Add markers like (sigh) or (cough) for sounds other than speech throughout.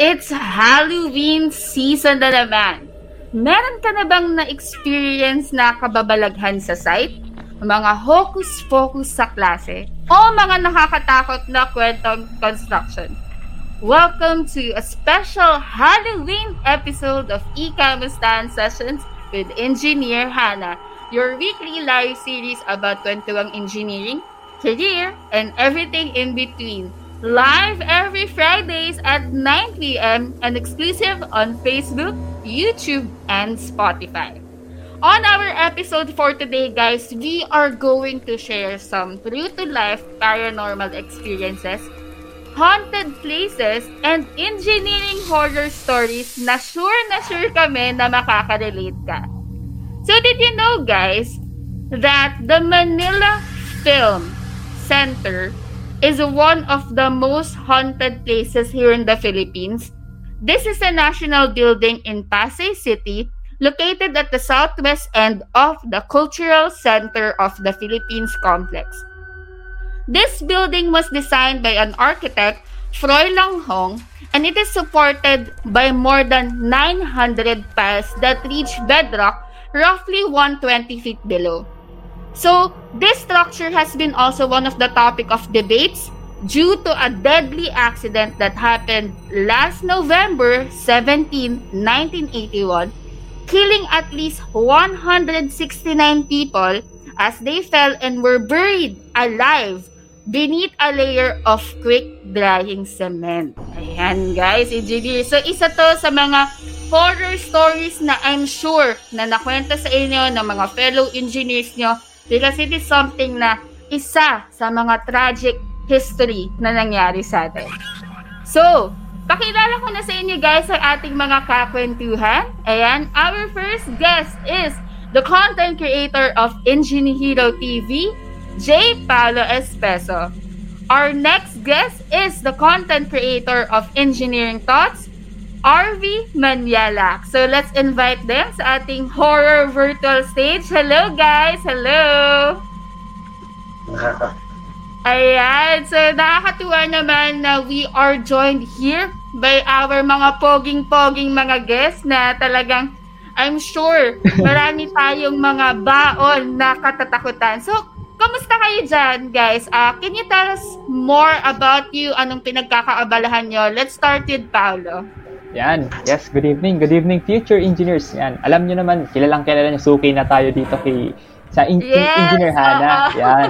it's Halloween season na naman. Meron ka na bang na-experience na kababalaghan sa site? Mga hocus-pocus sa klase? O mga nakakatakot na kwentong construction? Welcome to a special Halloween episode of E-Kamustan Sessions with Engineer Hannah, your weekly live series about kwentuang engineering, career, and everything in between. Live every Fridays at 9 p.m. and exclusive on Facebook, YouTube, and Spotify. On our episode for today, guys, we are going to share some true to life paranormal experiences, haunted places, and engineering horror stories na sure na sure kami na makaka-relate ka. So, did you know, guys, that the Manila Film Center is one of the most haunted places here in the Philippines. This is a national building in Pasay City, located at the southwest end of the Cultural Center of the Philippines complex. This building was designed by an architect, Froy Lang Hong, and it is supported by more than 900 piles that reach bedrock roughly 120 feet below. So, this structure has been also one of the topic of debates due to a deadly accident that happened last November 17, 1981, killing at least 169 people as they fell and were buried alive beneath a layer of quick drying cement. Ayan guys, engineer. So isa to sa mga horror stories na I'm sure na nakwenta sa inyo ng mga fellow engineers nyo Because it is something na isa sa mga tragic history na nangyari sa atin. So, pakilala ko na sa inyo guys ang ating mga kakwentuhan. Ayan, our first guest is the content creator of Engineer Hero TV, J. Paolo Espeso. Our next guest is the content creator of Engineering Thoughts, RV Manyalak. So let's invite them sa ating horror virtual stage. Hello guys! Hello! (laughs) Ayan. So nakakatuwa naman na we are joined here by our mga poging-poging mga guests na talagang I'm sure (laughs) marami tayong mga baon na katatakutan. So, kamusta kayo dyan, guys? Uh, can you tell us more about you? Anong pinagkakaabalahan nyo? Let's start with Paolo. Yan. Yes, good evening. Good evening, future engineers. Yan. Alam niyo naman, kilalang kilala niyo, suki na tayo dito kay sa in- yes! Engineer Hana. Yan.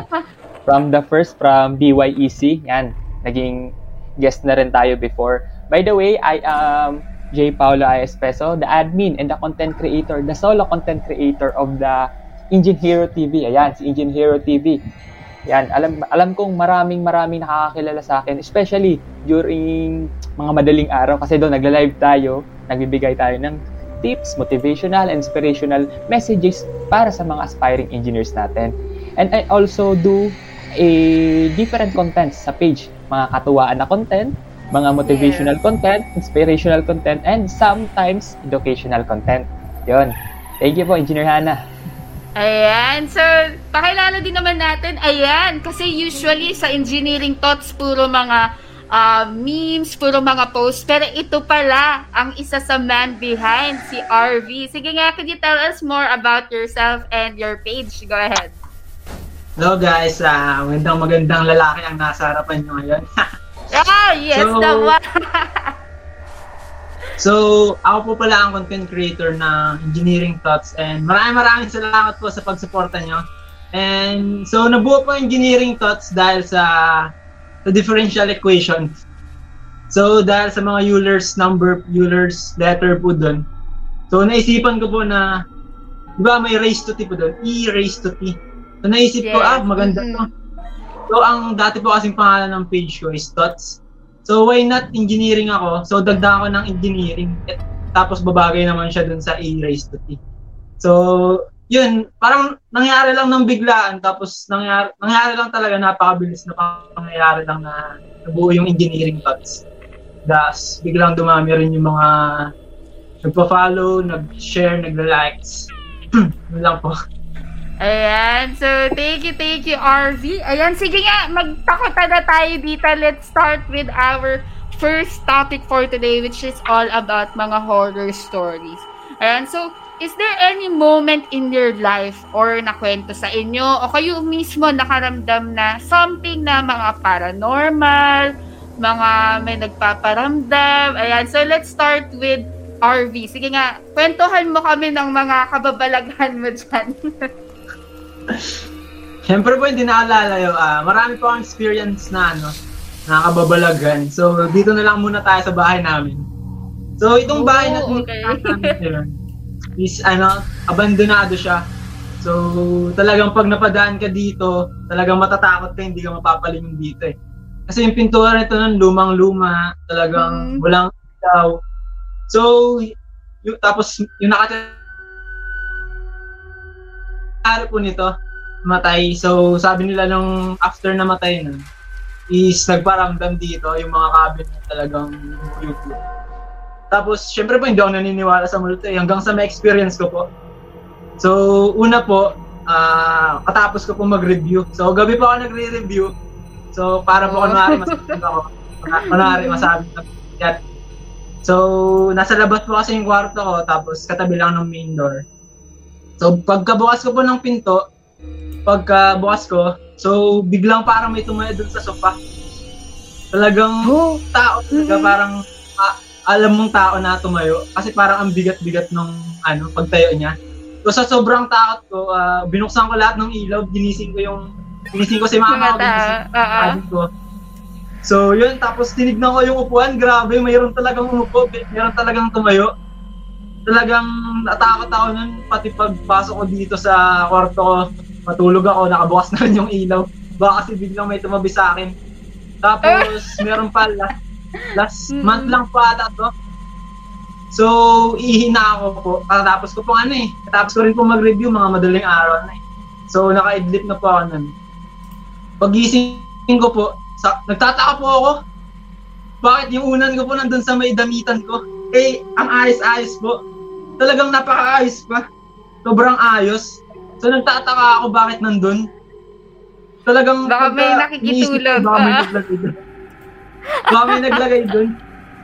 From the first, from BYEC. Yan. Naging guest na rin tayo before. By the way, I am J. Paulo I.S. Peso, the admin and the content creator, the solo content creator of the Engine Hero TV. Ayan, si Engine Hero TV. Yan, alam alam kong maraming maraming nakakakilala sa akin, especially during mga madaling araw kasi doon nagla-live tayo, nagbibigay tayo ng tips, motivational, inspirational messages para sa mga aspiring engineers natin. And I also do a different contents sa page, mga katuwaan na content, mga motivational yeah. content, inspirational content, and sometimes educational content. Yon. Thank you po, Engineer Hannah. Ayan. So, pakilala din naman natin. Ayan. Kasi usually sa engineering thoughts, puro mga uh, memes, puro mga posts. Pero ito pala ang isa sa man behind, si RV. Sige nga, could you tell us more about yourself and your page? Go ahead. Hello guys, uh, magandang magandang lalaki ang nasa harapan nyo ngayon. oh, (laughs) yes, so, the one. (laughs) So, ako po pala ang content creator ng Engineering Thoughts and maraming maraming salamat po sa pagsuporta nyo. And so, nabuo po Engineering Thoughts dahil sa, sa differential equation. So, dahil sa mga Euler's number, Euler's letter po doon. So, naisipan ko po na, di ba may raise to t po doon? E raise to t. So, naisip yes. ko, ah, maganda mm-hmm. to. So, ang dati po kasing pangalan ng page ko is Thoughts. So why not engineering ako? So dagdag ako ng engineering. At, tapos babagay naman siya dun sa A raised to T. So, yun, parang nangyari lang ng biglaan tapos nangyari, nangyari lang talaga napakabilis na pangyayari lang na nabuo yung engineering thoughts. Das biglang dumami rin yung mga nagpa-follow, nag-share, nagla-likes. (clears throat) yun lang po. Ayan. So, thank you, thank you, RV. Ayan, sige nga, magtakota na tayo dito. Let's start with our first topic for today which is all about mga horror stories. Ayan, so is there any moment in your life or nakwento sa inyo o kayo mismo nakaramdam na something na mga paranormal, mga may nagpaparamdam. Ayan, so let's start with RV. Sige nga, kwentuhan mo kami ng mga kababalaghan mo dyan. (laughs) Siyempre po, hindi naalala yun. Ah, marami po ang experience na ano, nakakababalagan. So, dito na lang muna tayo sa bahay namin. So, itong bahay na Oh, okay. (laughs) namin is ano, abandonado siya. So, talagang pag napadaan ka dito, talagang matatakot ka, hindi ka mapapalingon dito eh. Kasi yung pintura nito nun, lumang-luma, talagang Mm. walang ilaw. So, yung, tapos yung nakatira po nito, matay. So, sabi nila nung after na matay na, is nagparamdam dito yung mga cabinet talagang yuko. Tapos, syempre po, hindi ako naniniwala sa multo eh, hanggang sa ma-experience ko po. So, una po, ah katapos ko po mag-review. So, gabi po ako nagre-review. So, para po Oh. kunwari masabi (laughs) ako. Kunwari masabi na. So, nasa labas po kasi yung kwarto ko, tapos katabi lang ng main door. So, pagkabukas ko po ng pinto, pagkabukas ko, so, biglang parang may tumayo dun sa sofa. Talagang oh, tao talaga, Mhm. parang ah, alam mong tao na tumayo. Kasi parang ang bigat-bigat nung ano, pagtayo niya. So, sa sobrang takot ko, ah, binuksan ko lahat ng ilaw, ginising ko yung, ginising ko si mama ko, ginising ko oo. adik ko. So, yun, tapos tinignan ko yung upuan, grabe, mayroon talagang umupo, mayroon talagang tumayo. Talagang natakot ako nun, pati pagpasok ko dito sa kwarto ko, matulog ako, nakabukas na rin yung ilaw. Baka kasi biglang may tumabi sa akin. Tapos, (laughs) meron pa, last, last month lang pa ata to. So, ihina ako po. Katapos ko po ano eh. Katapos ko rin po mag-review, mga madaling araw na eh. So, naka-idlip na po ako nun. Pagising ko po, sa, nagtataka po ako. Bakit yung unan ko po nandun sa may damitan ko? Eh, ang ayos-ayos po. Talagang napaka-ayos pa. Sobrang ayos. So, nagtataka ako bakit nandun. Talagang... Baka may pagka nakikitulog, iniisip ko, Baka may ah. naglagay dun. Baka may naglagay dun.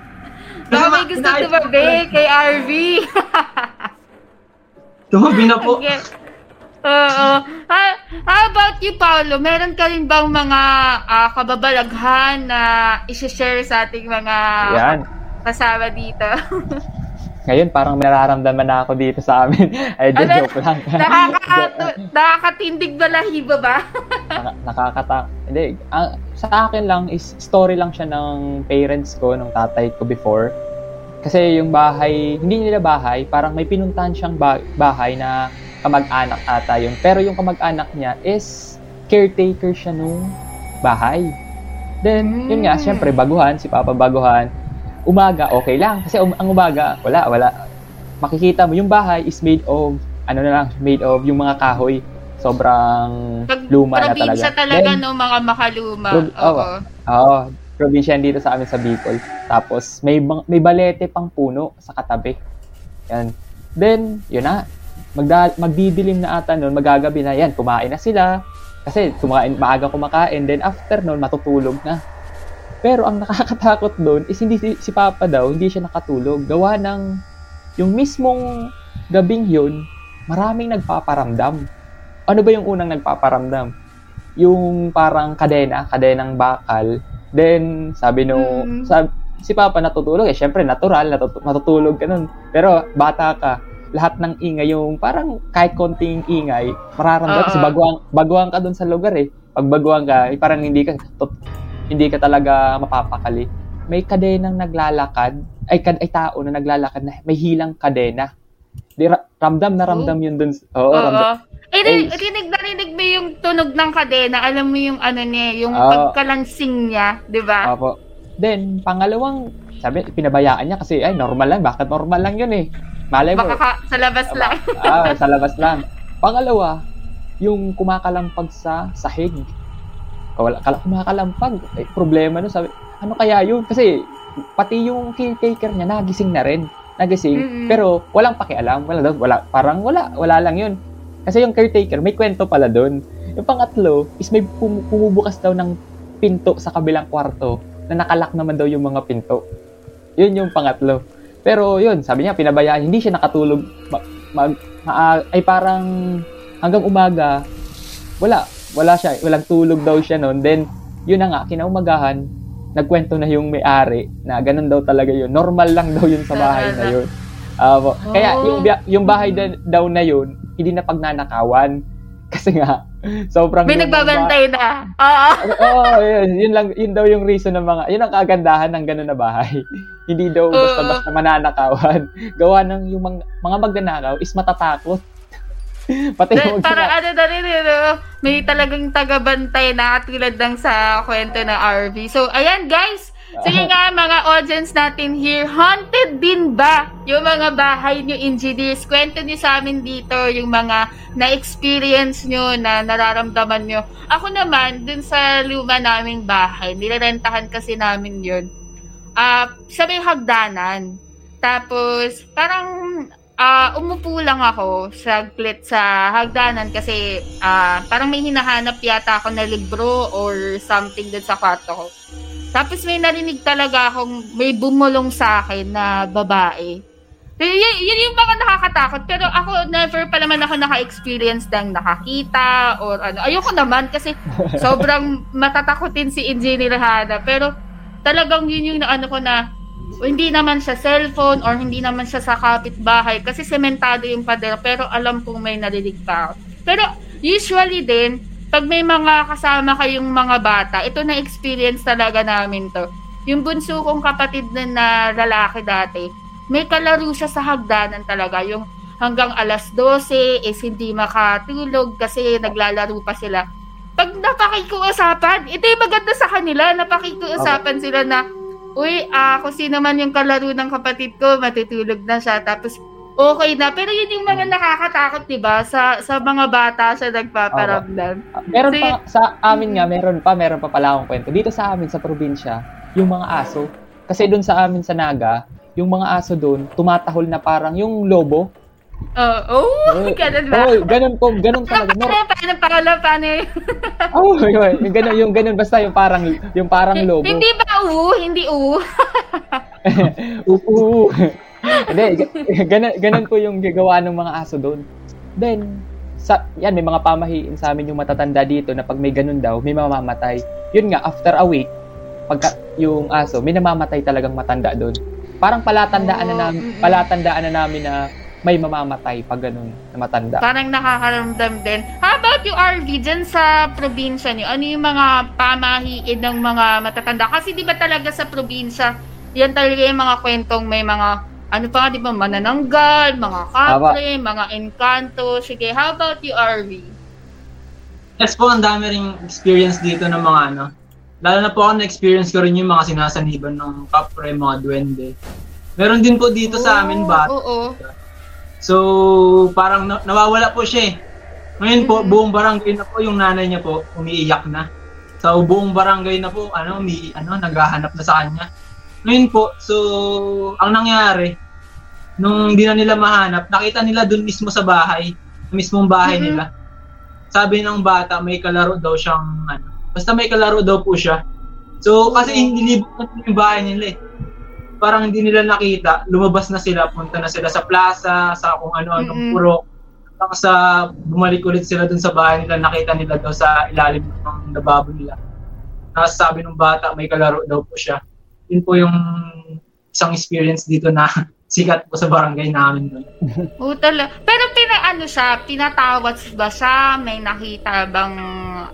(laughs) baka may ma- gusto tumabi kay RV. (laughs) Tumabi na po. Okay. Oo. How, how about you, Paolo? Meron ka rin bang mga ah, kababalaghan na isi-share sa ating mga Yan. kasama dito? (laughs) Ngayon, parang nararamdaman na ako dito sa amin. (laughs) Ay, Ano? joke lang. (laughs) Nakaka (laughs) nakakatindig balahibo ba? Naka- nakakata... Hindi, ang- sa akin lang is story lang siya ng parents ko, ng tatay ko before. Kasi yung bahay, hindi nila bahay, parang may pinuntahan siyang ba- bahay na kamag-anak ata yun. Pero yung kamag-anak niya is caretaker siya nung bahay. Then, yun nga, Mm. syempre, baguhan, si Papa baguhan. Umaga, okay lang. Kasi um- ang umaga, wala, wala. Makikita mo, yung bahay is made of, ano na lang, made of yung mga kahoy. Sobrang Pag luma na talaga. probinsya talaga, Then, no, mga makaluma. Prob- Oo. oo. Oo, probinsya yan dito sa amin sa Bicol. Tapos may may balete pang puno sa katabi. Yan. Then, yun na. Magda- magdidilim na ata noon, magagabi na yan, kumain na sila. Kasi kumain, maaga kumakain, then after noon, matutulog na. Pero ang nakakatakot doon is hindi si, si Papa daw, hindi siya nakatulog. Gawa ng yung mismong gabing yun, maraming nagpaparamdam. Ano ba yung unang nagpaparamdam? Yung parang kadena, kadenang bakal. Then, sabi Mm. no, sab- si Papa natutulog. Eh, syempre, natural, natut- matutulog ka nun. Pero, bata ka, lahat ng ingay, yung parang kahit konting ingay, mararamdaman. Kasi Oo. baguang, baguang ka dun sa lugar eh. Pag baguang ka, eh, parang hindi ka, tot- hindi ka talaga mapapakali. May kadenang naglalakad, ay, kad, ay tao na naglalakad na may hilang kadena. Di, ra- ramdam na ramdam yun dun. Oo, Oo. ramdam. Eh, rin- Ay. rinig na rinig mo yung tunog ng kadena. Alam mo yung ano niya, yung Oo. pagkalansing niya, di ba? Opo. Then, pangalawang, sabi, pinabayaan niya kasi, ay, normal lang. Bakit normal lang yun eh? Malay mo. Baka ka- sa labas Aba, lang. ah, sa labas lang. Pangalawa, yung kumakalampag sa sahig. Wala, kala, kumakalampag. Eh, problema nun, sabi, ano kaya yun? Kasi, pati yung caretaker niya, nagising na rin. Nagising, Mm-mm. pero walang pakialam. Wala daw, wala, parang wala, wala lang yun. Kasi yung caretaker, may kwento pala doon. Yung pangatlo, is may pum- pumubukas daw ng pinto sa kabilang kwarto. na nakalak naman daw yung mga pinto. Yun yung pangatlo. Pero yun, sabi niya, pinabayaan, hindi siya nakatulog. Mag, mag, ma, ay parang hanggang umaga, wala. Wala siya, walang tulog daw siya noon. Then, yun na nga, kinaumagahan, nagkwento na yung may-ari na ganun daw talaga yun. Normal lang daw yun sa bahay na yun. Uh, Kaya yung, yung bahay da- daw na yun, hindi na pagnanakawan. (laughs) Kasi nga, sobrang... May nagbabantay na. Oo. Oo, yun, yun, lang, yun daw yung reason ng mga, yun ang kagandahan ng ganun na bahay. hindi daw basta-basta mananakawan. Gawa ng yung mga, mga magnanakaw is matatakot. (laughs) Pati yung para ano na rin, you know, may talagang tagabantay na katulad ng sa kwento na RV. So, ayan guys, Sige nga, (laughs) mga audience natin here, haunted din ba yung mga bahay nyo, engineers? Kwento nyo sa amin dito yung mga na-experience nyo, na nararamdaman nyo. Ako naman, dun sa luma naming bahay, nilarentahan kasi namin yun. Uh, sa may hagdanan. Tapos, parang uh, umupo lang ako saglit sa hagdanan kasi uh, parang may hinahanap yata ako na libro or something dun sa kwarto ko. Tapos may narinig talaga akong may bumulong sa akin na babae. Y- yun yung mga nakakatakot. Pero ako, never pa naman ako naka-experience ng nakakita or ano. Ayoko naman kasi (laughs) sobrang matatakotin si Engineer Hana. Pero talagang yun yung ano ko na hindi naman siya cellphone or hindi naman siya sa kapitbahay kasi sementado yung pader pero alam kong may narinig pa. Pero usually din, pag may mga kasama kayong mga bata, ito na experience talaga namin to. Yung bunso kong kapatid na, na lalaki dati, may kalaro siya sa hagdanan talaga. Yung hanggang alas 12 is hindi makatulog kasi naglalaro pa sila. Pag napakikiusapan, ito yung maganda sa kanila, napakikiusapan sila na, uy, uh, kung sino man yung kalaro ng kapatid ko, matutulog na siya. Tapos okay na. Pero yun yung mga nakakatakot, di ba? Sa, sa mga bata sa nagpaparamdam. Okay. Meron so, pa, sa amin nga, meron pa, meron pa pala akong kwento. Dito sa amin, sa probinsya, yung mga aso. Kasi doon sa amin sa Naga, yung mga aso doon, tumatahol na parang yung lobo. Uh, oh, oh, (laughs) ganun ba? Oh, ganun po, ganun talaga. Paano, paano, paano, paano (laughs) oh, yun, yung ganun, yung ganun, basta yung parang, yung parang lobo. Hindi ba u? Hindi u? (laughs) u, hindi, ganun, ganun po yung gagawa ng mga aso doon. Then, sa, yan, may mga pamahiin sa amin yung matatanda dito na pag may ganun daw, may mamamatay. Yun nga, after a week, pagka yung aso, may namamatay talagang matanda doon. Parang palatandaan na oh, namin, palatandaan na namin na may mamamatay pag ganun na matanda. Parang nakakaramdam din. How about you, RV, dyan sa probinsya niyo? Ano yung mga pamahiin ng mga matatanda? Kasi di ba talaga sa probinsya, yan talaga yung mga kwentong may mga ano pa, di ba, manananggal, mga kapre, Aba. mga encanto. Sige, how about you, RV? Yes po, ang dami ring experience dito ng mga ano. Lalo na po ako na-experience ko rin yung mga sinasaniban ng kapre, mga duwende. Meron din po dito oh, sa amin ba? Oo. Oh, oh. So, parang na- nawawala po siya eh. Ngayon po, buong barangay na po yung nanay niya po umiiyak na. So, buong barangay na po, ano, umi, ano, naghahanap na sa kanya. Ngayon po, so, ang nangyari, nung hindi na nila mahanap, nakita nila dun mismo sa bahay, mismong bahay mm-hmm. nila. Sabi ng bata, may kalaro daw siyang, ano, basta may kalaro daw po siya. So, kasi inilibot na yung bahay nila eh. Parang hindi nila nakita, lumabas na sila, punta na sila sa plaza, sa kung ano-ano, mm-hmm. puro. Tapos sa bumalik ulit sila dun sa bahay nila, nakita nila daw sa ilalim ng lababo nila. Tapos sabi ng bata, may kalaro daw po siya yun po yung isang experience dito na (laughs) sikat po sa barangay namin doon. (laughs) Oo tala. Pero pinaano siya, pinatawad ba siya? May nakita bang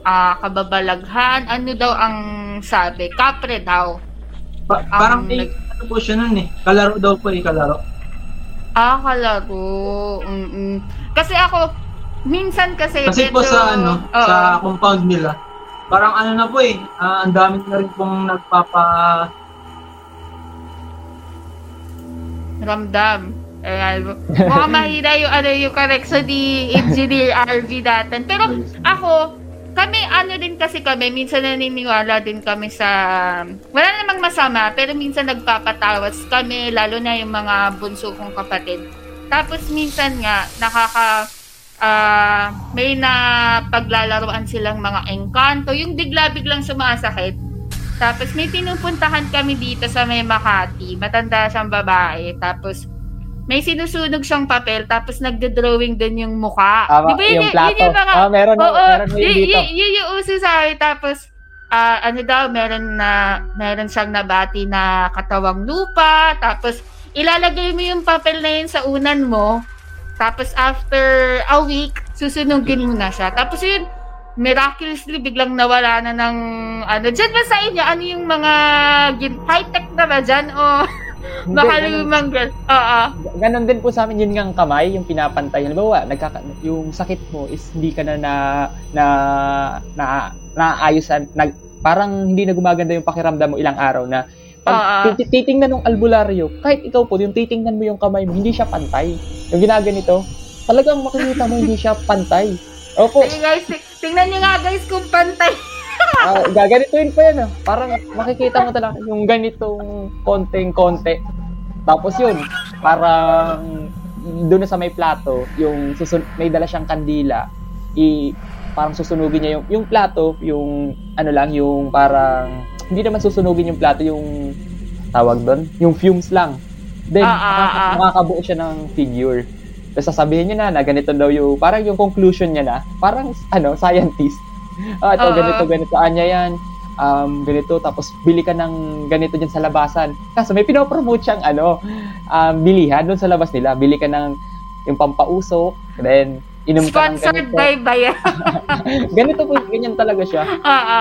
uh, kababalaghan? Ano daw ang sabi? Kapre daw. Pa- parang may nag- ano po siya nun eh. Kalaro daw po eh, kalaro. Ah, kalaro. Mm-mm. Kasi ako, minsan kasi... Kasi medyo, po sa ano, uh, sa compound nila, parang ano na po eh, uh, ang dami na rin pong nagpapa ramdam. Ayan. Mukhang mahina yung, ano, yung correction ni Engineer RV natin. Pero ako, kami, ano din kasi kami, minsan naniniwala din kami sa, wala namang masama, pero minsan nagpapatawas kami, lalo na yung mga bunso kong kapatid. Tapos minsan nga, nakaka, uh, may na paglalaruan silang mga engkanto, yung bigla-biglang sumasakit. Tapos may pinupuntahan kami dito sa may Makati. Matanda siyang babae. Tapos may sinusunog siyang papel tapos nagdo-drawing din yung mukha. Tama, Di ba yun, yung plato. Yun yung mga, Ah, meron, oo, meron mo yun y- dito. y- yun yung uso sa akin. Tapos, ah, ano daw, meron na, meron siyang nabati na katawang lupa. Tapos, ilalagay mo yung papel na yun sa unan mo. Tapos, after a week, susunugin mo na siya. Tapos yun, miraculously biglang nawala na ng ano. Diyan ba sa inyo, ano yung mga high-tech na ba dyan? O (laughs) Hindi, baka ganun- lumang girl? Oo. Ganon din po sa amin yun ngang kamay, yung pinapantay. Halimbawa, nagkaka, yung sakit mo is hindi ka na na na na naayusan, nag, parang hindi na gumaganda yung pakiramdam mo ilang araw na pag tit- titingnan ng albularyo, kahit ikaw po, yung titingnan mo yung kamay mo, hindi siya pantay. Yung ginaganito, talagang makikita mo hindi siya pantay. Opo, Sige guys, ti- tingnan nyo nga guys kung pantay. Uh, gaganituin pa yan. ah. Parang makikita mo talaga yung ganitong konting-konti. Tapos yun, parang doon sa may plato, yung susun may dala siyang kandila, i parang susunugin niya yung yung plato, yung ano lang, yung parang hindi naman susunugin yung plato, yung tawag doon, yung fumes lang. Then, Ah, ah, makaka- ah. makakabuo siya ng figure. Tapos sasabihin niya na, na ganito daw yung, parang yung conclusion niya na, parang, ano, scientist. (laughs) Ah, ito, Oo. ganito, ganito, anya yan. Um, ganito, tapos bili ka ng ganito dyan sa labasan. Kaso may pinopromote siyang, ano, um, bilihan doon sa labas nila. Bili ka ng yung pampausok, then, inom ka ng Sponsored ganito. by Bayan. (laughs) ganito po, ganyan talaga siya. Oo.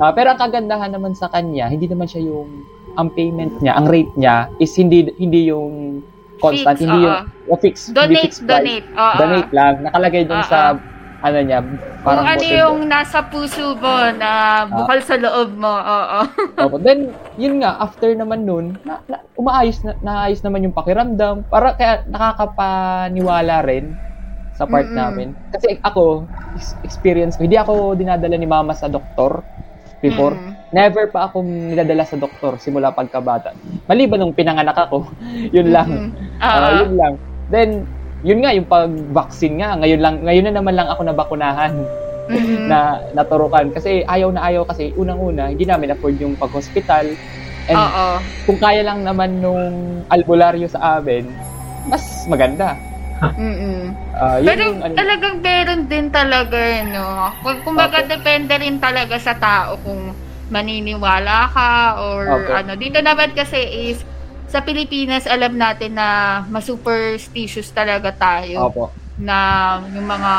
Ah, pero ang kagandahan naman sa kanya, hindi naman siya yung ang payment niya, ang rate niya is hindi hindi yung constant, Fix, hindi oo. yung o fix, Donate, fixed price. donate. Oo. Donate lang, nakalagay dun Oo. sa ano niya, Kung parang ano bottle yung nasa puso mo na bukal sa loob mo. Oo. (laughs) Opo. Then, yun nga, after naman nun, na, na, umaayos na, naayos naman yung pakiramdam. Para kaya nakakapaniwala rin sa part Mm-mm. namin. Kasi ako, ex- experience ko, hindi ako dinadala ni mama sa doktor before. Mm. Never pa akong niladala sa doktor simula pagkabata. Maliban nung pinanganak ako, (laughs) yun lang. Mm. Ah, Oo. yun lang. Then, yun nga, yung pag-vaccine nga, ngayon lang, ngayon na naman lang ako nabakunahan Mm. na naturukan. Kasi ayaw na ayaw kasi, unang-una, hindi namin afford yung pag-hospital. And Oo. kung kaya lang naman nung albularyo sa amin, mas maganda. Mm-mm. Yun Pero yung ano, talagang meron din talaga, no? Kung kumbaga Opo. depende rin talaga sa tao kung maniniwala ka or Opo. ano. Dito naman kasi is sa Pilipinas alam natin na masuperstitious talaga tayo Opo. na yung mga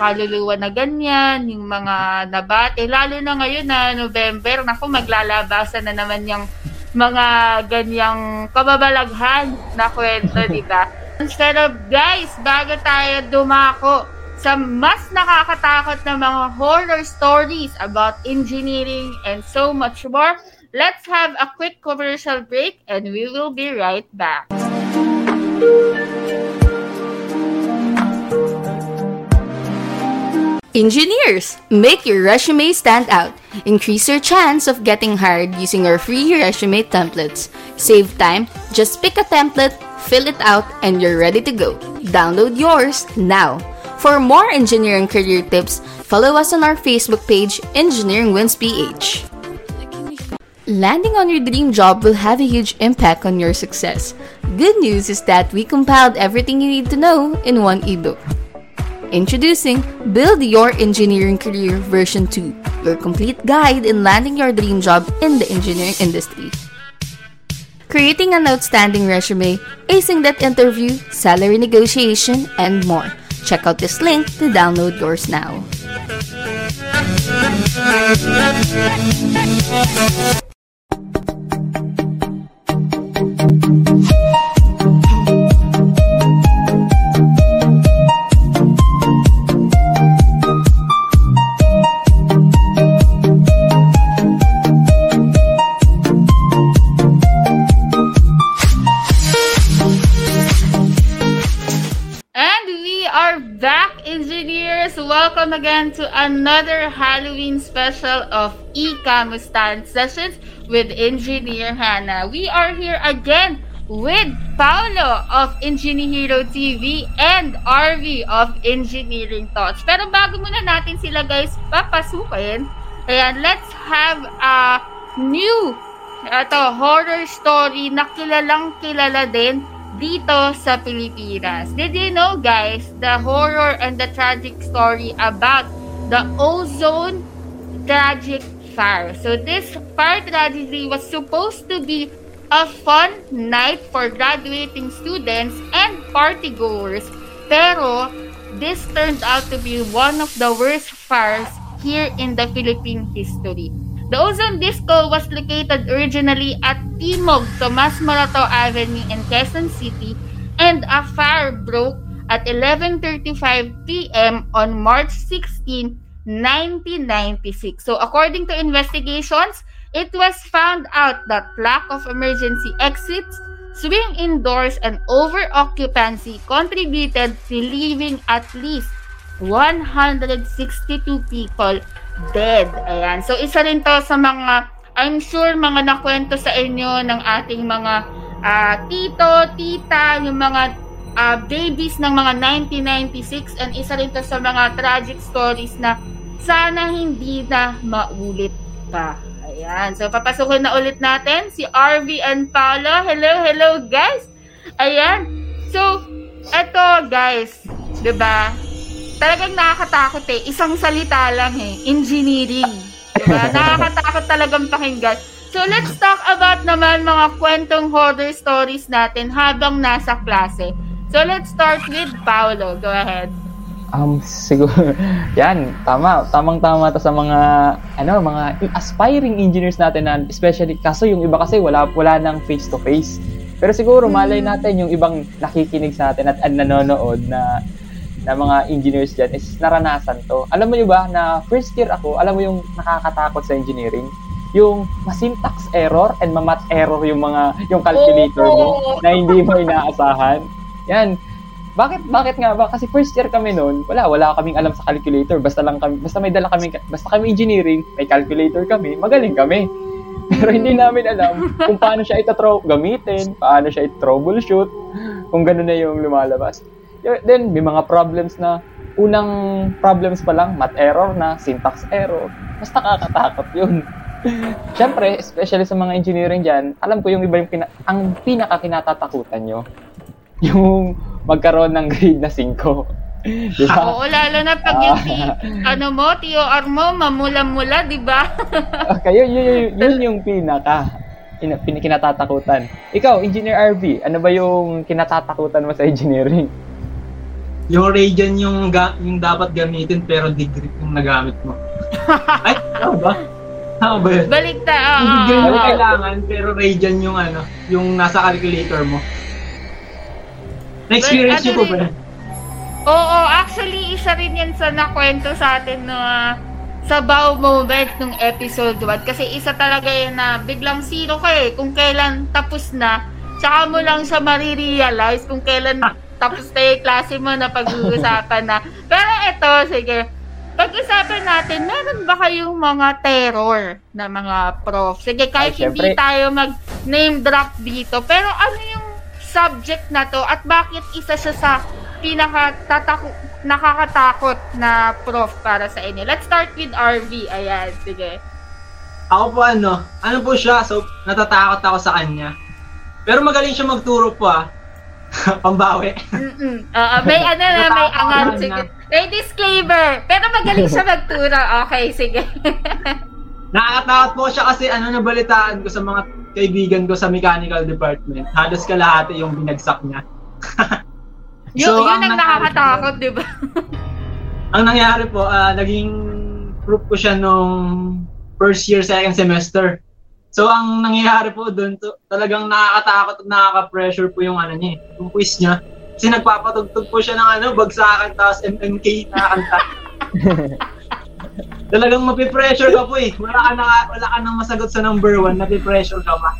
kaluluwa na ganyan, yung mga nabate, lalo na ngayon na November, naku maglalabasan na naman yung mga ganyang kababalaghan na kwento, di ba? (laughs) Instead of, guys, bago tayo dumako sa mas nakakatakot na mga horror stories about engineering and so much more, let's have a quick commercial break and we will be right back. Engineers, make your resume stand out. Increase your chance of getting hired using our free resume templates. Save time, just pick a template, fill it out, and you're ready to go. Download yours now. For more engineering career tips, follow us on our Facebook page, Engineering Wins PH. Landing on your dream job will have a huge impact on your success. Good news is that we compiled everything you need to know in one ebook. Introducing Build Your Engineering Career version 2, your complete guide in landing your dream job in the engineering industry. Creating an outstanding resume, acing that interview, salary negotiation, and more. Check out this link to download yours now. Welcome again to another Halloween special of e-Kamustan sessions with Engineer Hannah. We are here again with Paolo of Engineer TV and RV of Engineering Thoughts. Pero bago muna natin sila guys papasukin, ayan, let's have a new ito, horror story na kilalang kilala din dito sa Pilipinas. Did you know guys, the horror and the tragic story about the ozone tragic fire. So this fire tragedy was supposed to be a fun night for graduating students and partygoers. Pero this turned out to be one of the worst fires here in the Philippine history. The ozone disco was located originally at Timog Tomas Morato Avenue in Quezon City and a fire broke at 11.35 p.m. on March 16, 1996. So according to investigations, it was found out that lack of emergency exits, swing indoors, and over-occupancy contributed to leaving at least 162 people dead. Ayan. So, isa rin to sa mga, I'm sure, mga nakwento sa inyo ng ating mga uh, tito, tita, yung mga uh, babies ng mga 1996 and isa rin to sa mga tragic stories na sana hindi na maulit pa. Ayan. So, papasukin na ulit natin si RV and Paolo. Hello, hello, guys! Ayan. So, eto, guys. ba? Talagang nakakatakot eh. Isang salita lang eh. Engineering. Diba? (laughs) nakakatakot talagang pakinggan. So, let's talk about naman mga kwentong horror stories natin habang nasa klase. So, let's start with Paolo. Go ahead. Um, siguro, (laughs) yan, tama, tamang-tama to sa mga, ano, mga aspiring engineers natin na, especially, kaso yung iba kasi wala, wala nang face-to-face. Pero siguro, malay hmm. natin yung ibang nakikinig sa atin at, at nanonood na na mga engineers dyan is naranasan to. Alam mo yun ba na first year ako, alam mo yung nakakatakot sa engineering? Yung ma-syntax error and ma-math error yung mga yung calculator mo na hindi mo inaasahan. Yan. Bakit bakit nga ba? Kasi first year kami noon, wala wala kaming alam sa calculator. Basta lang kami basta may dala kami basta kami engineering, may calculator kami, magaling kami. (laughs) Pero hindi namin alam kung paano siya ita-throw gamitin, paano siya i-troubleshoot, kung gano'n na yung lumalabas. Then, may mga problems na unang problems pa lang, math error na, syntax error. Mas nakakatakot yun. (laughs) Siyempre, especially sa mga engineering dyan, alam ko yung iba yung pina- ang pinaka kinatatakutan nyo, (laughs) yung magkaroon ng grade na 5. (laughs) Diba? Oo, lalo na pag yung ti, ano mo, TOR mo, mamula-mula, di ba? okay, yun, yun, yun, yun yung pinaka ina, kinatatakutan. Ikaw, Engineer RV, ano ba yung kinatatakutan mo sa engineering? Yung radian yung, ga- yung dapat gamitin pero degree yung nagamit mo. (laughs) Ay, ano ba? Tama ba yun? Balikta, oo. Yung degree mo kailangan pero radian yung ano, yung nasa calculator mo. Na-experience nyo po ba? Oo, actually, isa rin yan sa nakwento sa atin na uh, sa bow moment ng episode 1. Kasi isa talaga yan na biglang zero ka eh. Kung kailan tapos na, tsaka mo lang siya marirealize kung kailan tapos na yung klase mo na pag-uusapan na. Pero ito, sige. Pag-usapan natin, meron ba kayong mga terror na mga prof? Sige, kahit Ay, hindi tayo mag-name drop dito. Pero ano yung subject na to at bakit isa siya sa pinaka nakakatakot na prof para sa inyo? Let's start with RV. Ayan, sige. Ako po ano, ano po siya, so natatakot ako sa kanya. Pero magaling siya magturo po ah. (laughs) Pambawi. Mm-mm. Uh, may ano na, may angat. Sige. May disclaimer. Pero magaling siya (laughs) magturo. Okay, sige. (laughs) Nakakatakot po siya kasi ano nabalitaan ko sa mga kaibigan ko sa mechanical department. Halos kalahati yung binagsak niya. so, yun, yun ang, ang nakakatakot, di ba? ang nangyari po, uh, naging proof ko siya nung first year, second semester. So, ang nangyayari po doon, to, talagang nakakatakot at nakaka-pressure po yung ano niya, eh, yung quiz niya. Kasi nagpapatugtog po siya ng ano, bagsakan, tapos MMK na kanta. (laughs) talagang mapipressure ka po eh. Wala ka, na, wala ka nang masagot sa number one, napipressure ka pa.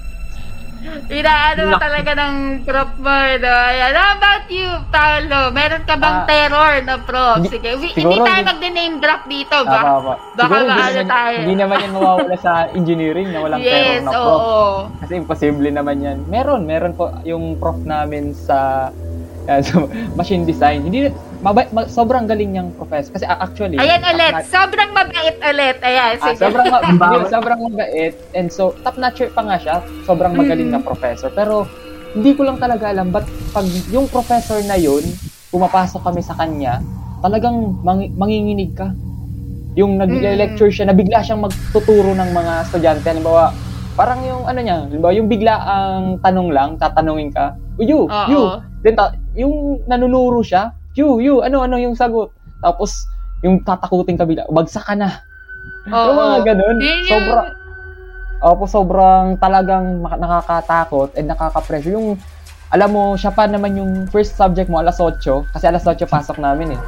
Inaano mo talaga ng prof mo, no? Ayan. How about you, Paolo? Meron ka bang uh, terror na prof? Hindi, Sige, we, hindi tayo mag-name drop dito, ba? Uh, uh, Baka siguro, maano tayo. Hindi naman yan mawawala sa (laughs) engineering na walang yes, terror na prof. Oo. Kasi imposible naman yan. Meron, meron po yung prof namin sa uh, (laughs) so, machine design. Hindi mabait, ma- sobrang galing niyang professor. Kasi uh, actually, Ayan ulit, notch- sobrang mabait ulit. Ayan, ah, sige. sobrang, ma- (laughs) sobrang mabait. And so, top notcher pa nga siya. Sobrang magaling na Mm. professor. Pero, hindi ko lang talaga alam ba't pag yung professor na yun, pumapasok kami sa kanya, talagang mang- manginginig ka. Yung nag-lecture siya, na bigla siyang magtuturo ng mga estudyante. Halimbawa, parang yung ano niya, halimbawa, yung bigla ang tanong lang, tatanungin ka, "Oh, you, you. Then, ta- yung nanunuro siya, you, you, ano, ano yung sagot. Tapos, yung tatakutin ka bigla, bagsak ka na. Oo. Yung mga ganun. Yun yung- Sobra, opo, sobrang talagang nakakatakot and nakaka-pressure. Yung, alam mo, siya pa naman yung first subject mo, alas 8, kasi alas 8 pasok namin eh.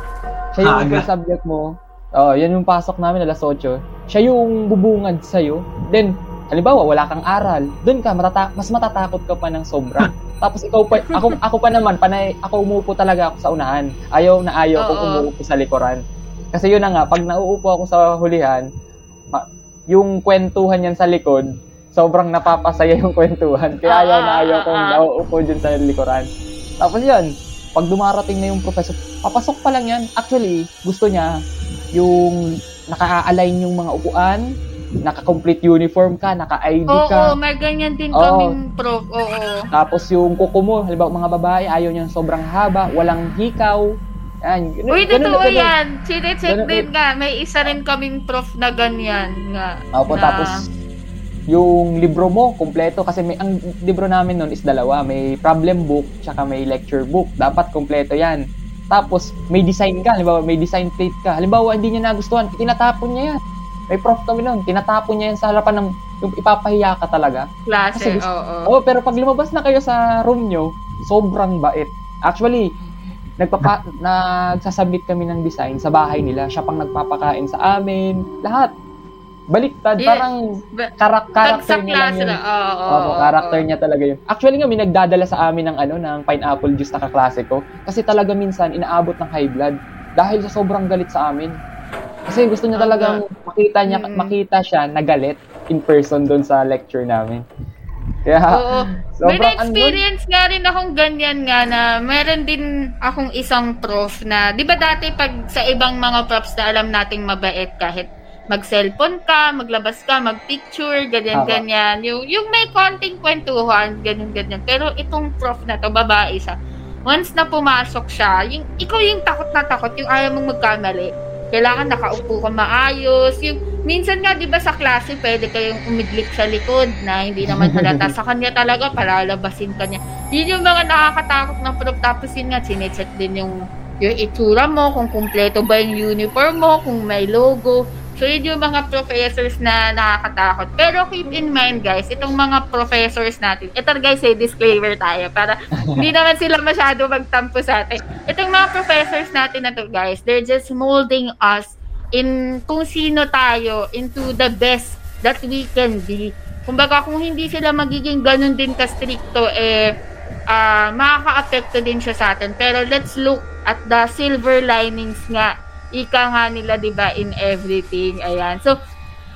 Siya yung Aga. first subject mo, oh, yan yung pasok namin, alas 8. Siya yung bubungad sa'yo. Then, halimbawa, wala kang aral. Doon ka, matata- mas matatakot ka pa ng sobra. (laughs) Tapos ikaw pa, ako, ako pa naman, panay, ako umupo talaga ako sa unahan. Ayaw na ayaw kong Oo. umuupo sa likuran. Kasi yun na nga, pag nauupo ako sa hulihan, yung kwentuhan yan sa likod, sobrang napapasaya yung kwentuhan. Kaya Ah, ayaw na ah, ayaw ah, kong ah. nauupo dyan sa likuran. Tapos yun, pag dumarating na yung professor, papasok pa lang yan. Actually, gusto niya yung naka-align yung mga upuan, naka-complete uniform ka, naka-ID Oo, ka. may ganyan din Oo. kaming prof. Oo. Tapos yung kuko mo, halimbawa mga babae, ayaw niyang sobrang haba, walang hikaw. Yan. Ganun, Uy, ganun, totoo ganun. yan. Sine-check din nga. May isa rin kaming prof na ganyan nga. Opo, na, tapos yung libro mo, kompleto. Kasi may, ang libro namin noon is dalawa. May problem book, tsaka may lecture book. Dapat kompleto yan. Tapos, may design ka. Halimbawa, may design plate ka. Halimbawa, hindi niya nagustuhan. Tinatapon niya yan. May prof kami noon. Tinatapon niya yan sa harapan ng ipapahiya ka talaga. klase. kasi gusto- Oo. Oo, pero pag lumabas na kayo sa room nyo, sobrang bait. Actually, nagpapa (laughs) nagsasubmit kami ng design sa bahay nila. Siya pang nagpapakain sa amin. Lahat. Baliktad. Yeah. Parang karak character niya lang yun. na. Oo. oo, Opo, oo, character oo. niya talaga yun. Actually nga, may nagdadala sa amin ng ano, ng pineapple juice na kaklase ko. Kasi talaga minsan, inaabot ng high blood. Dahil sa sobrang galit sa amin. Kasi gusto niya Aga. talagang makita niya, Mm-mm. makita siya na galit in person doon sa lecture namin. Kaya, Oo. May sobrang ano, na-experience nga rin akong ganyan nga na meron din akong isang prof na, di ba dati pag sa ibang mga profs na alam nating mabait kahit mag-cellphone ka, maglabas ka, mag-picture, ganyan-ganyan. Yung, yung may konting kwentuhan, ganyan-ganyan. Pero itong prof na to, babae siya, once na pumasok siya, yung, ikaw yung takot na takot, yung ayaw mong magkamali. Kailangan nakaupo ka maayos. Yung, minsan nga, di ba sa klase, pwede kayong umidlik sa likod na hindi naman (laughs) halata. sa kanya talaga, palalabasin ka niya. Yun yung mga nakakatakot na prof. Tapos yun nga, sinecheck din yung, yung itsura mo, kung kumpleto ba yung uniform mo, kung may logo. So, yun yung mga professors na nakakatakot. Pero keep in mind, guys, itong mga professors natin, ito guys, eh, disclaimer tayo para (laughs) hindi naman sila masyado magtampo sa atin. Itong mga professors natin na to, guys, they're just molding us in kung sino tayo into the best that we can be. Kumbaga, kung hindi sila magiging ganun din ka-stricto, eh, ah makaka-apekto din siya sa atin. Pero let's look at the silver linings nga ika nga nila, di ba, in everything. Ayan. So,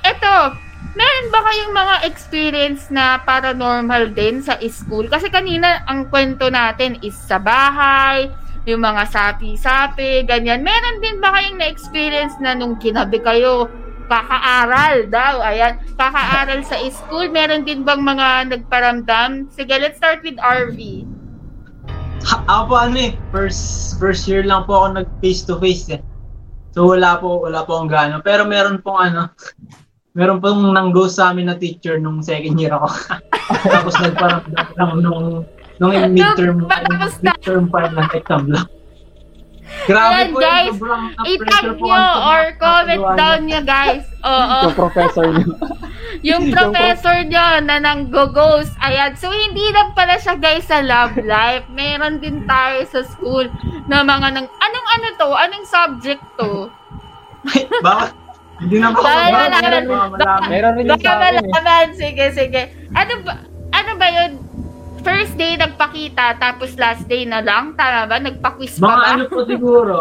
eto, meron ba kayong mga experience na paranormal din sa school? Kasi kanina, ang kwento natin is sa bahay, yung mga sapi-sapi, ganyan. Meron din ba kayong na-experience na nung kinabi kayo, kakaaral daw, ayan, kakaaral sa school, meron din bang mga nagparamdam? Sige, let's start with RV. Ha, ako po ano eh, first, first year lang po ako nag face to face eh. So wala po, wala po akong gano. Pero meron pong ano, (laughs) meron pong nang-go sa amin na teacher nung second year ako. (laughs) Tapos nagparamdam lang nung, nung midterm, na- midterm part ng exam lang. Grabe Ayan, po guys. sobrang I-tag nyo or comment down nyo, guys. Oo. yung professor niyo. (laughs) Yung professor nyo na nang-go-ghost. Ayan. So, hindi lang pala siya, guys, sa love life. Meron din tayo sa school na mga nang... Anong ano to? Anong subject to? Bakit? Hindi na ako wala, meron malaman. Rin sa akin eh. malaman. Sige, sige. Ano ba, ano ba yun? First day nagpakita, tapos last day na lang? Tama ba? Nagpa-quiz pa Mga ba? ano po siguro,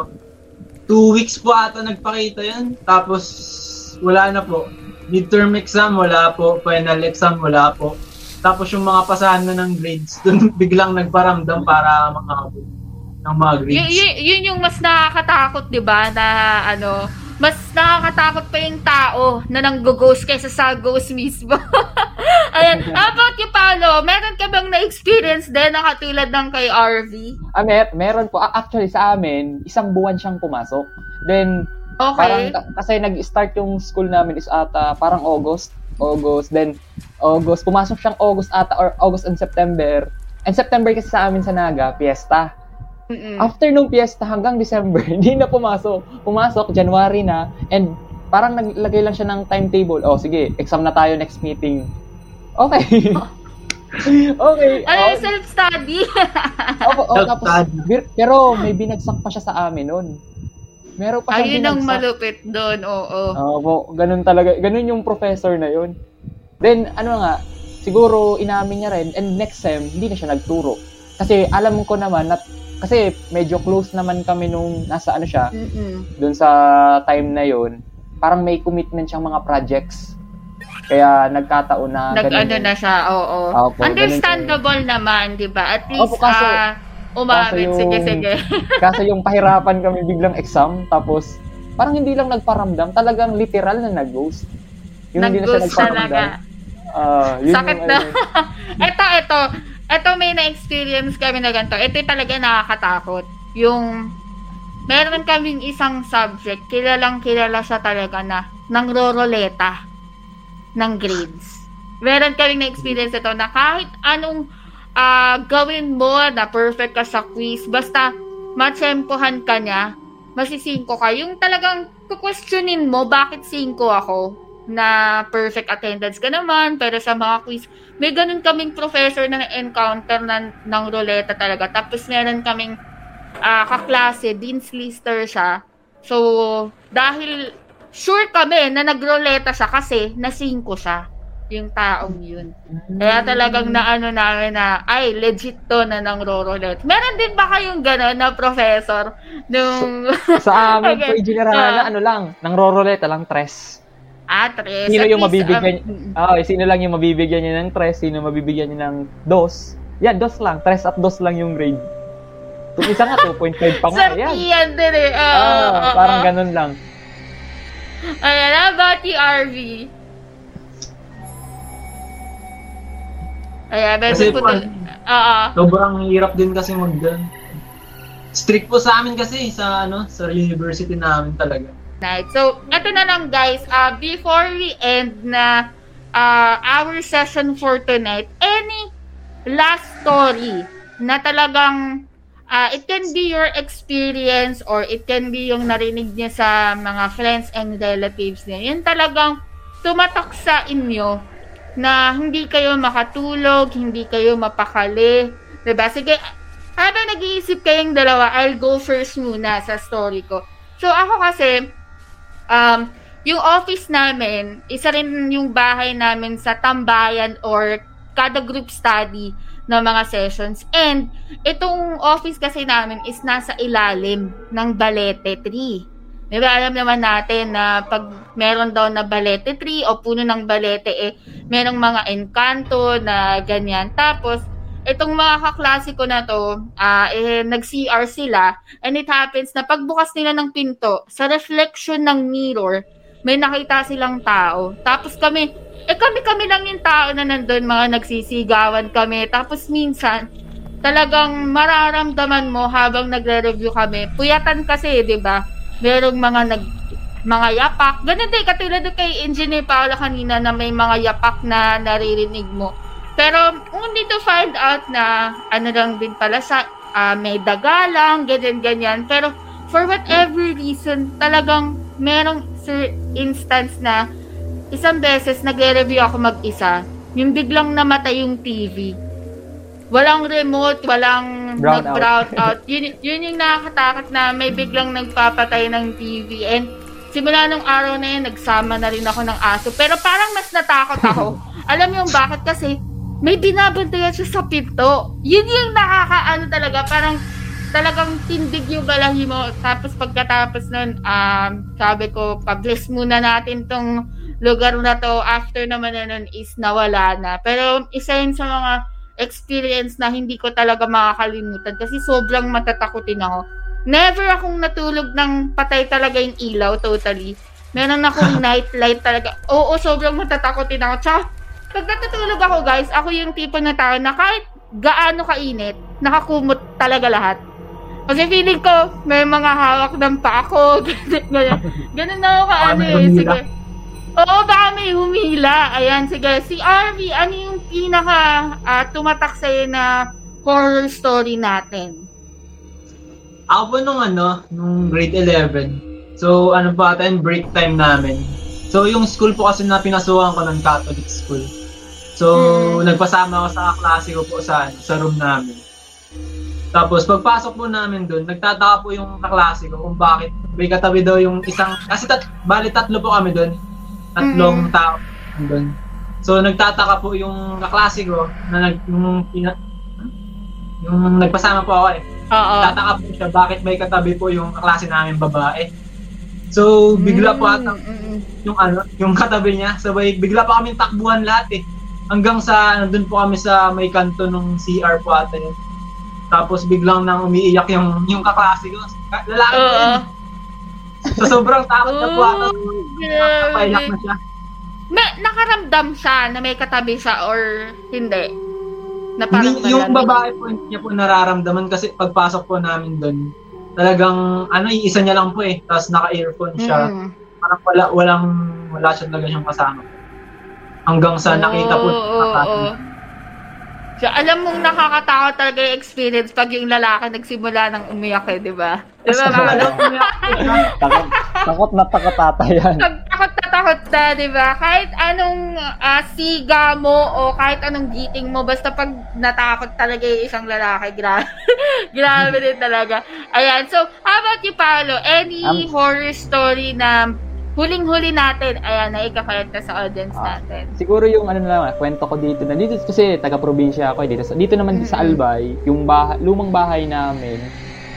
two weeks po ata nagpakita yan. Tapos, wala na po. Midterm exam, wala po. Final exam, wala po. Tapos yung mga pasahan na ng grades, (laughs) dun biglang nagparamdam para mga ng mga grades. Y- y- yun yung mas nakakatakot, di ba? Na ano, mas nakakatakot pa yung tao na nang-ghost kaysa sa ghost mismo. (laughs) Ayan. (laughs) How about you, Paolo? Meron ka bang na-experience din na katulad ng kay RV? Ah, mer- meron po. Ah, Actually, sa amin, isang buwan siyang pumasok. Then, Parang, Okay. ka- kasi nag-start yung school namin is ata parang August. August. Then, August. Pumasok siyang August ata or August and September. And September kasi sa amin sa Naga, fiesta. Mm-mm. After nung fiesta hanggang December, (laughs) hindi na pumasok. Pumasok, January na. And parang naglagay lang siya ng timetable. Oh, sige, exam na tayo next meeting. Okay. (laughs) okay. Ano oh, self-study? (laughs) opo, oh, tapos, Self-study. bir- pero may binagsak pa siya sa amin noon. Meron pa siyang Ayun ang binagsak. malupit doon, oo. Oo po, ganun talaga. Ganun yung professor na yun. Then, ano nga, siguro inamin niya rin, and next sem, hindi na siya nagturo. Kasi alam ko naman, na, kasi medyo close naman kami nung nasa ano siya, Mm-mm. dun sa time na yun, parang may commitment siyang mga projects. Kaya nagkataon na Nag-ano ganun. na siya, oo. Opo, Understandable naman, di ba? At least, Opo, kaso- ah, umamin. kaso yung- Sige, sige. (laughs) Kaso yung pahirapan kami biglang exam, tapos parang hindi lang nagparamdam, talagang literal na nag-ghost. Yung hindi na siya Nag-ghost nagparamdam. talaga. Ah, yun Sakit yung na. ano. (laughs) ito, ito. Ito may na-experience kami na ganito. Ito talaga nakakatakot. Yung, meron kaming isang subject, kilalang kilala siya talaga na nangroroleta ng grades. Meron kaming na-experience ito na kahit anong ah, gawin mo na perfect ka sa quiz, basta matsempohan ka niya, masisingko ka. Yung talagang kukwestiyonin mo, bakit 5 ako? Na perfect attendance ka naman, pero sa mga quiz, may ganun kaming professor na na-encounter na, ng ruleta talaga. Tapos meron kaming ah, kaklase, Dean's Lister siya. So, dahil sure kami na nagroleta siya kasi na 5 siya yung taong yun. Kaya talagang naano namin na, ay, legit to na nang roulette. Meron din ba kayong gano'n na professor nung, Sa amin (laughs) Okay. po, engineer Ah. na ano lang, nang roroleta lang, tres. Ah, tres. Sino At yung least, mabibigyan? um, okay, sino lang yung mabibigyan niya ng tres, sino mabibigyan niya ng dos. Yan, dos lang. Tres at dos lang yung grade. Kung isa nga, 2.5 pa nga. Yan. Sartiyan din eh. Oo, Ah, oo, parang oo. ganun lang. Ayan, how about you, RV? Ayan, Kasi po. po, Oo. Sobrang hirap din kasi mag Strict po sa amin kasi sa ano sa university namin talaga. Night. So, eto na lang guys. Uh, before we end na uh, our session for tonight, any last story na talagang uh, it can be your experience or it can be yung narinig niya sa mga friends and relatives niya. Yun talagang tumatak sa inyo na hindi kayo makatulog, hindi kayo mapakali. 'Di ba? Sige, habang nag-iisip kayong dalawa, I'll go first muna sa story ko. So, ako kasi, um, yung office namin, isa rin yung bahay namin sa tambayan or kada group study ng mga sessions. And, itong office kasi namin is nasa ilalim ng Balete tree. Di ba, alam naman natin na pag meron daw na balete tree o puno ng balete, eh, merong mga encanto na ganyan. Tapos, itong mga kaklase na to, ah eh, nag-CR sila, and it happens na pagbukas nila ng pinto, sa reflection ng mirror, may nakita silang tao. Tapos kami, eh kami-kami lang yung tao na nandun, mga nagsisigawan kami. Tapos minsan, talagang mararamdaman mo habang nagre-review kami. Puyatan kasi, di ba? Merong mga nag mga yapak. Ganun din, katulad kay Engineer Paula kanina na may mga yapak na naririnig mo. Pero only to find out na ano lang din pala sa ah, may daga lang, ganyan-ganyan. Pero for whatever reason, talagang merong instance na isang beses nagre-review ako mag-isa, yung biglang namatay yung TV. Walang remote, walang Brown nag-brown out. (laughs) Yun, yun yung nakakatakot na may biglang nagpapatay ng TV. And simula nung araw na yun, nagsama na rin ako ng aso. Pero parang mas natakot ako. (laughs) Alam mo yung bakit? Kasi may binabantayan siya sa pinto. Yun yung nakakaano talaga. Parang talagang tindig yung balahi mo. Tapos pagkatapos nun, um, sabi ko, publish muna natin tong lugar na to. After naman na nun is nawala na. Pero isa yun sa mga experience na hindi ko talaga makakalimutan kasi sobrang matatakotin ako. Never akong natulog ng patay talaga yung ilaw, totally. Meron akong (laughs) night light talaga. Oo, sobrang matatakotin ako. Tsaka, pag natutulog ako, guys, ako yung tipo na tao na kahit gaano kainit, nakakumot talaga lahat. Kasi feeling ko, may mga hawak ng pa ako. Ganun, ganun na ako ka, Baka ano may eh. humila. Sige. Oo, baka may humila. Ayan, sige. Si RV, ano yung pinaka ah, tumatak sa'yo na horror story natin? Ako po nung ano, nung grade 11. So, ano pa ata yung break time namin. So, yung school po kasi na pinasuhan ko ng Catholic school. So, Mm. nagpasama ako sa klase ko po sa, sa room namin. Tapos, pagpasok po namin doon, nagtataka po yung kaklase ko kung bakit may katabi daw yung isang, kasi tat, bali tatlo po kami doon. Tatlong Mm. tao doon. So, nagtataka po yung kaklase ko na nag, yung, pina, yung nagpasama po ako eh Oo. tataka po siya bakit may katabi po yung kaklase namin babae. So, bigla po ata Mm, mm, mm. yung ano, yung katabi niya. Sabay, bigla pa kami takbuhan lahat eh. Hanggang sa, nandun po kami sa may kanto nung CR po ata yun. Tapos biglang nang umiiyak yung yung kaklase ko. Lalaki Oo. yun. So, sobrang takot na po ata. Grabe. na siya. May, nakaramdam siya na may katabi siya or hindi? Na parang Hindi, yung babae po, hindi niya po nararamdaman kasi pagpasok po namin doon, talagang, ano, isa niya lang po eh. Tapos naka-earphone siya. Mm. parang wala walang wala siya talaga siyang kasama. Hanggang sa nakita po Oo, oo, oo. So, alam mong nakakatakot talaga yung experience pag yung lalaki nagsimula ng umiyak eh, di ba? Di ba, mga (laughs) takot, takot na takot ata yan. Pag takot na takot na, di ba? Kahit anong ah, siga mo o kahit anong giting mo, basta pag natakot talaga yung isang lalaki, grabe. (laughs) grabe din talaga. Ayan, so, how about you, Paolo? Any Um, horror story na huling-huli natin, ayan, na ikakwenta sa audience Ah. natin? Siguro yung ano na lang, kwento ko dito na dito kasi taga-probinsya ako eh, dito, sa- dito naman sa Mm-mm. Albay, yung bahay, lumang bahay namin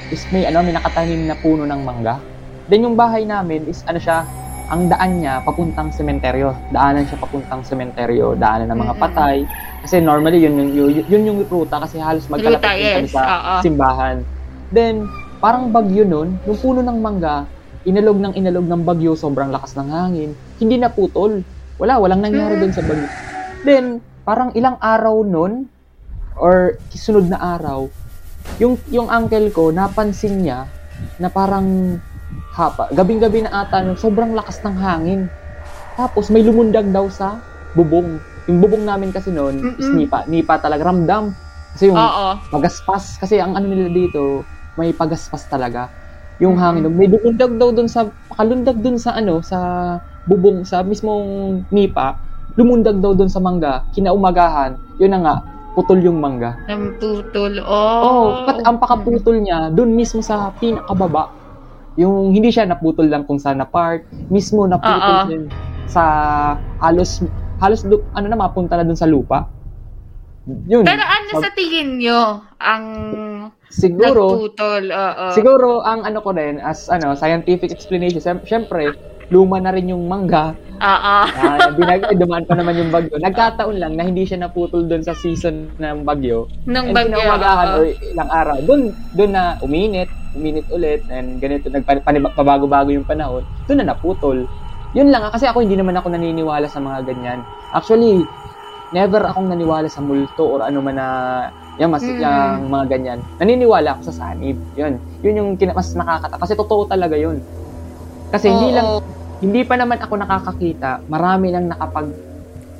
is may ano may nakatanim na puno ng mangga. Then yung bahay namin is ano siya, ang daan niya papuntang sementeryo. Daanan siya papuntang sementeryo, daanan ng mga Mm-mm. patay. Kasi normally yun yung yun, yun yung ruta kasi halos magkalapit kami yes. sa Oo. simbahan. Then parang bagyo nun, yung puno ng mangga, inalog ng inalog ng bagyo, sobrang lakas ng hangin, hindi naputol. Wala, walang nangyari Mm. dun sa bagyo. Then, parang ilang araw nun, or sunod na araw, yung, yung uncle ko, napansin niya na parang hapa, gabing-gabi na ata, sobrang lakas ng hangin. Tapos may lumundag daw sa bubong. Yung bubong namin kasi noon is Mm-mm. nipa. Nipa talaga, ramdam. Kasi yung Oo. pagaspas. Kasi ang ano nila dito, may pagaspas talaga. Yung hangin, may lumundag daw dun sa, pakalundag dun sa ano, sa bubong, sa mismong nipa, lumundag daw dun sa mangga, kinaumagahan, yun na nga, putol yung mangga. Ng tutol. Oh. Oh, pat ang pakaputol niya, dun mismo sa pinakababa. Yung hindi siya naputol lang kung saan na part, mismo naputol Oo. din sa halos halos ano na mapunta na dun sa lupa. Yun. Pero ano Pag- sa tingin nyo ang siguro nagputol? Oo. Siguro ang ano ko rin as ano scientific explanation, syem- syempre luma na rin yung mangga. Oo. Uh, binag dumaan pa naman yung bagyo. Nagkataon lang na hindi siya naputol doon sa season ng bagyo. And bagyo. kinaumagahan oo. or ilang araw, doon doon na uminit, uminit ulit and ganito nagpabago-bago yung panahon. Doon na naputol. Yun lang ah, kasi ako hindi naman ako naniniwala sa mga ganyan. Actually, never akong naniwala sa multo or ano man na yung mas Mm. yung mga ganyan. Naniniwala ako sa sanib. Yun. Yun yung kina- mas nakakata kasi totoo talaga yun. Kasi hindi Oo. lang hindi pa naman ako nakakakita. Marami nang nakapag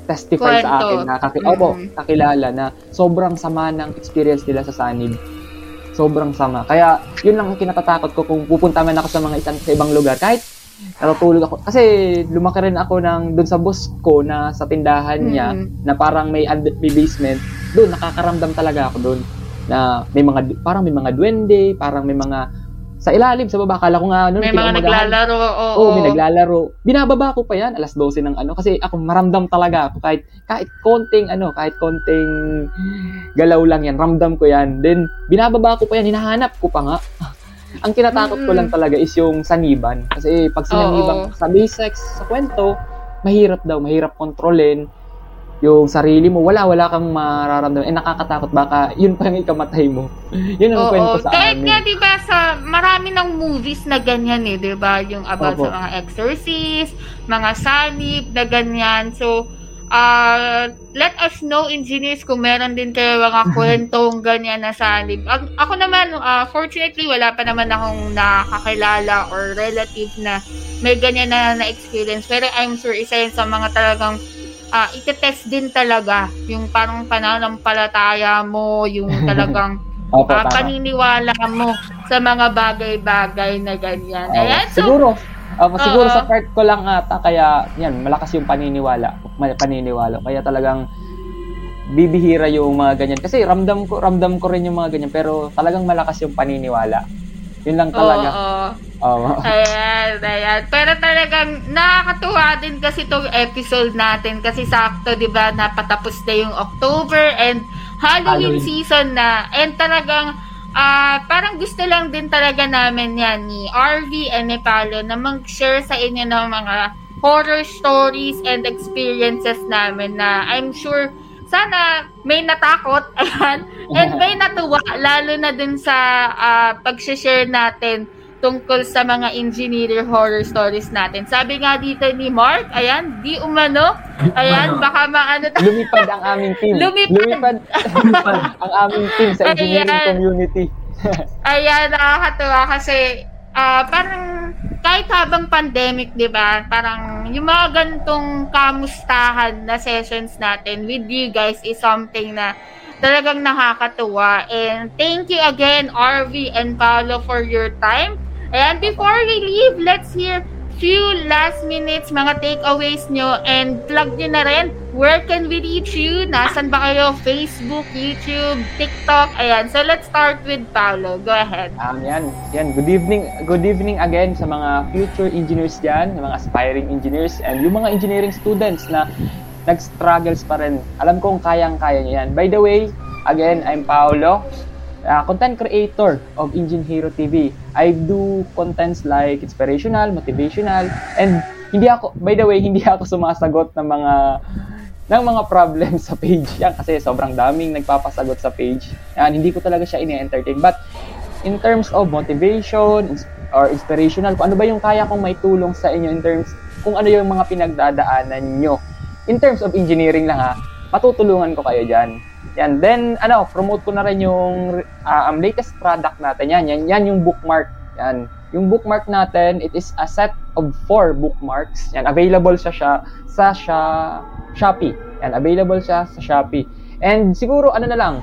testify sa Kwento. akin na kaki- Mm. opo, kakilala na sobrang sama ng experience nila sa sanib. Sobrang sama. Kaya, yun lang ang kinatatakot ko kung pupunta man ako sa mga isang sa ibang lugar. Kahit natutulog ako. Kasi lumaki rin ako ng doon sa boss ko na sa tindahan niya Mm. na parang may, und- may basement. Doon, nakakaramdam talaga ako doon na may mga, parang may mga duwende, parang may mga sa ilalim, sa baba. Akala ko nga noon, May mga naglalaro. Oo. Oo, may naglalaro. Binababa ko pa yan, alas 12 ng ano. Kasi ako, maramdam talaga ako. Kahit, kahit konting, ano, kahit konting galaw lang yan, ramdam ko yan. Then, binababa ko pa yan, hinahanap ko pa nga. Ang kinatakot ko lang talaga is yung saniban. Kasi pag sinaniban sa basics, sa kwento, mahirap daw, mahirap kontrolin. yung sarili mo, wala, wala kang mararamdaman. Eh, nakakatakot, baka yun pa yung ikamatay mo. (laughs) yun ang Oo, kwento sa kahit amin. nga, di ba, sa marami ng movies na ganyan eh, di ba? Yung about Opo. sa mga exorcist, mga sanib na ganyan. So, uh, let us know, engineers, kung meron din kayo mga kwentong ganyan na sanib. Ak- ako naman, uh, fortunately, wala pa naman akong nakakilala or relative na may ganyan na na-experience. Pero I'm sure isa yun sa mga talagang uh, itetest din talaga yung parang pananampalataya mo, yung (laughs) talagang Opo, tama. paniniwala mo sa mga bagay-bagay na ganyan. Ayan, so, siguro, opo, siguro Oo. sa part ko lang ata, kaya yan, malakas yung paniniwala. Paniniwala. Kaya talagang bibihira yung mga ganyan. Kasi ramdam ko, ramdam ko rin yung mga ganyan, pero talagang malakas yung paniniwala. Yun lang oo, talaga. oo. Oo. Ayan, ayan. Pero talagang nakakatuwa din kasi itong episode natin kasi sakto, di ba, napatapos na yung October and Halloween, Halloween. season na. And talagang ah parang gusto lang din talaga namin yan ni RV and ni Paolo na mag-share sa inyo ng mga horror stories and experiences namin na I'm sure sana may natakot (laughs) ayan, and may natuwa lalo na dun sa ah, pag-share natin tungkol sa mga engineer horror stories natin. Sabi nga dito ni Mark, ayan, di umano, ayan, Umano. baka maano tayo. Lumipad ang aming team. (laughs) Lumipad. (laughs) ang aming team sa engineering Ayan. community. (laughs) Ayan, nakakatuwa kasi ah, parang kahit habang pandemic, di ba, parang yung mga ganitong kamustahan na sessions natin with you guys is something na talagang nakakatuwa. And thank you again, RV and Paolo, for your time. And before we leave, let's hear few last minutes, mga takeaways nyo, and plug nyo na rin. Where can we reach you? Nasaan ba kayo? Facebook, YouTube, TikTok? Ayan. So, let's start with Paolo. Go ahead. Um, yan, yan. Good evening, good evening again sa mga future engineers dyan, mga aspiring engineers, and yung mga engineering students na nag-struggles pa rin. Alam kong kayang-kaya nyo yan. By the way, again, I'm Paolo, uh, content creator of Engine Hero TV. I do contents like inspirational, motivational, and hindi ako, by the way, hindi ako sumasagot ng mga ng mga problems sa page. Yan kasi sobrang daming nagpapasagot sa page. Yan, hindi ko talaga siya ini-entertain. But in terms of motivation or inspirational, kung ano ba yung kaya kong may tulong sa inyo in terms kung ano yung mga pinagdadaanan nyo. In terms of engineering lang ha, matutulungan ko kayo dyan. Yan. Then, ano, promote ko na rin yung uh, um, latest product natin. Yan, yan, yan yung bookmark. Yan. Yung bookmark natin, it is a set of four bookmarks. Yan, available siya, siya sa siya, Shopee. Yan, available siya sa Shopee. And siguro, ano na lang,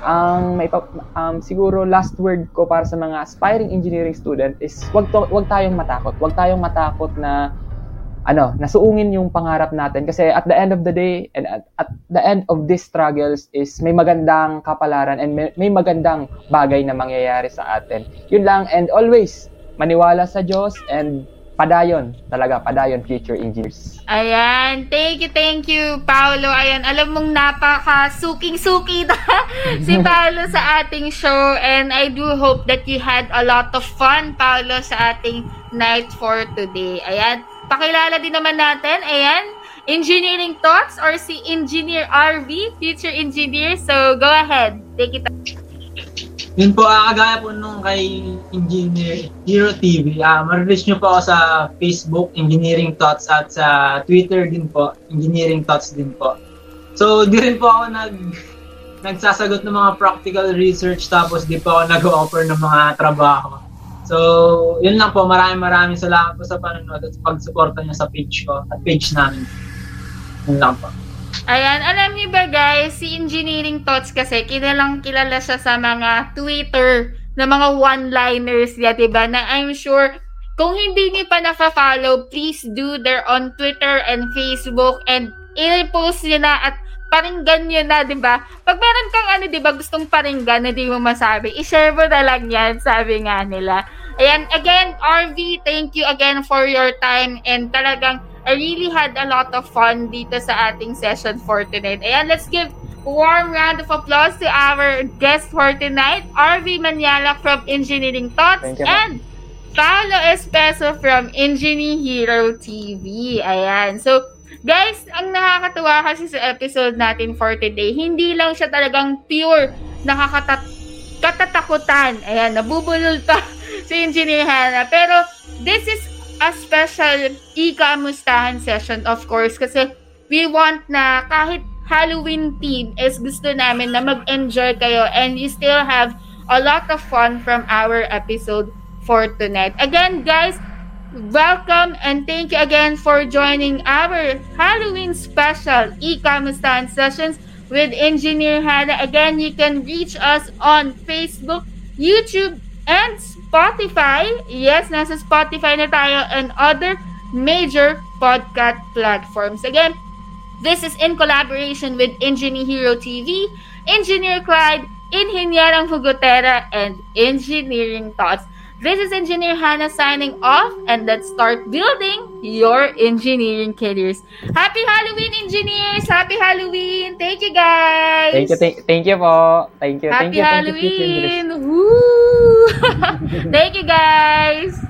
ang may um, siguro last word ko para sa mga aspiring engineering student is wag to, wag tayong matakot. Wag tayong matakot na ano, nasuungin yung pangarap natin kasi at the end of the day and at, at the end of these struggles is may magandang kapalaran and may, may magandang bagay na mangyayari sa atin. Yun lang and always maniwala sa Diyos and padayon talaga padayon future engineers. Ayan. Thank you, thank you, Paolo. Ayan, alam mong napaka-suking-suki na (laughs) si Paolo sa ating show. And I do hope that you had a lot of fun, Paolo, sa ating night for today. Ayan. Pakilala din naman natin. Ayan. Engineering Thoughts or si Engineer RV, future engineer. So, go ahead. Take it Yun po, ah, kagaya po nung kay Engineer Hero TV, ah, ma-reach nyo po ako sa Facebook, Engineering Thoughts, at sa Twitter din po, Engineering Thoughts din po. So, di rin po ako nag nagsasagot ng mga practical research tapos di po ako nag-offer ng mga trabaho. So, yun lang po. Maraming maraming salamat po sa panonood at pagsuporta nyo sa page ko at page namin. Yun lang po. Ayan, alam niyo ba guys, si Engineering Thoughts kasi kilalang kilala siya sa mga Twitter na mga one-liners niya, 'di ba? Na I'm sure kung hindi niyo pa na-follow, please do their on Twitter and Facebook and i-post niyo na at paringgan niyo na, 'di ba? Pag meron kang ano, 'di ba, gustong paringgan na di mo masabi, i-share mo na lang 'yan, sabi nga nila. Ayan, again, RV, thank you again for your time and talagang I really had a lot of fun dito sa ating session for tonight. Ayan, let's give a warm round of applause to our guest for tonight, RV Manyala from Engineering Thoughts you, and. Paolo Espeso from Engineering Hero TV. Ayan. So, Guys, ang nakakatuwa kasi sa episode natin for today, hindi lang siya talagang pure nakakatat katatakutan. Ayan, nabubulol pa (laughs) Engineer Hannah. Pero this is a special ika-mustahan session of course kasi we want na kahit Halloween theme is gusto namin na mag-enjoy kayo and you still have a lot of fun from our episode for tonight. Again, guys, welcome and thank you again for joining our Halloween special e-Kamustahan sessions with Engineer Hannah. Again, you can reach us on Facebook, YouTube, and Spotify. Yes, nasa Spotify na tayo and other major podcast platforms. Again, this is in collaboration with Engineer Hero TV, Engineer Clyde, Inhinyarang Hugotera, and Engineering Thoughts. This is Engineer Hannah signing off and let's start building your engineering careers. Happy Halloween, engineers! Happy Halloween! Thank you, guys! Thank you, thank, thank you po. Thank you, Happy thank you, Halloween! Thank you, Woo! (laughs) thank you, guys!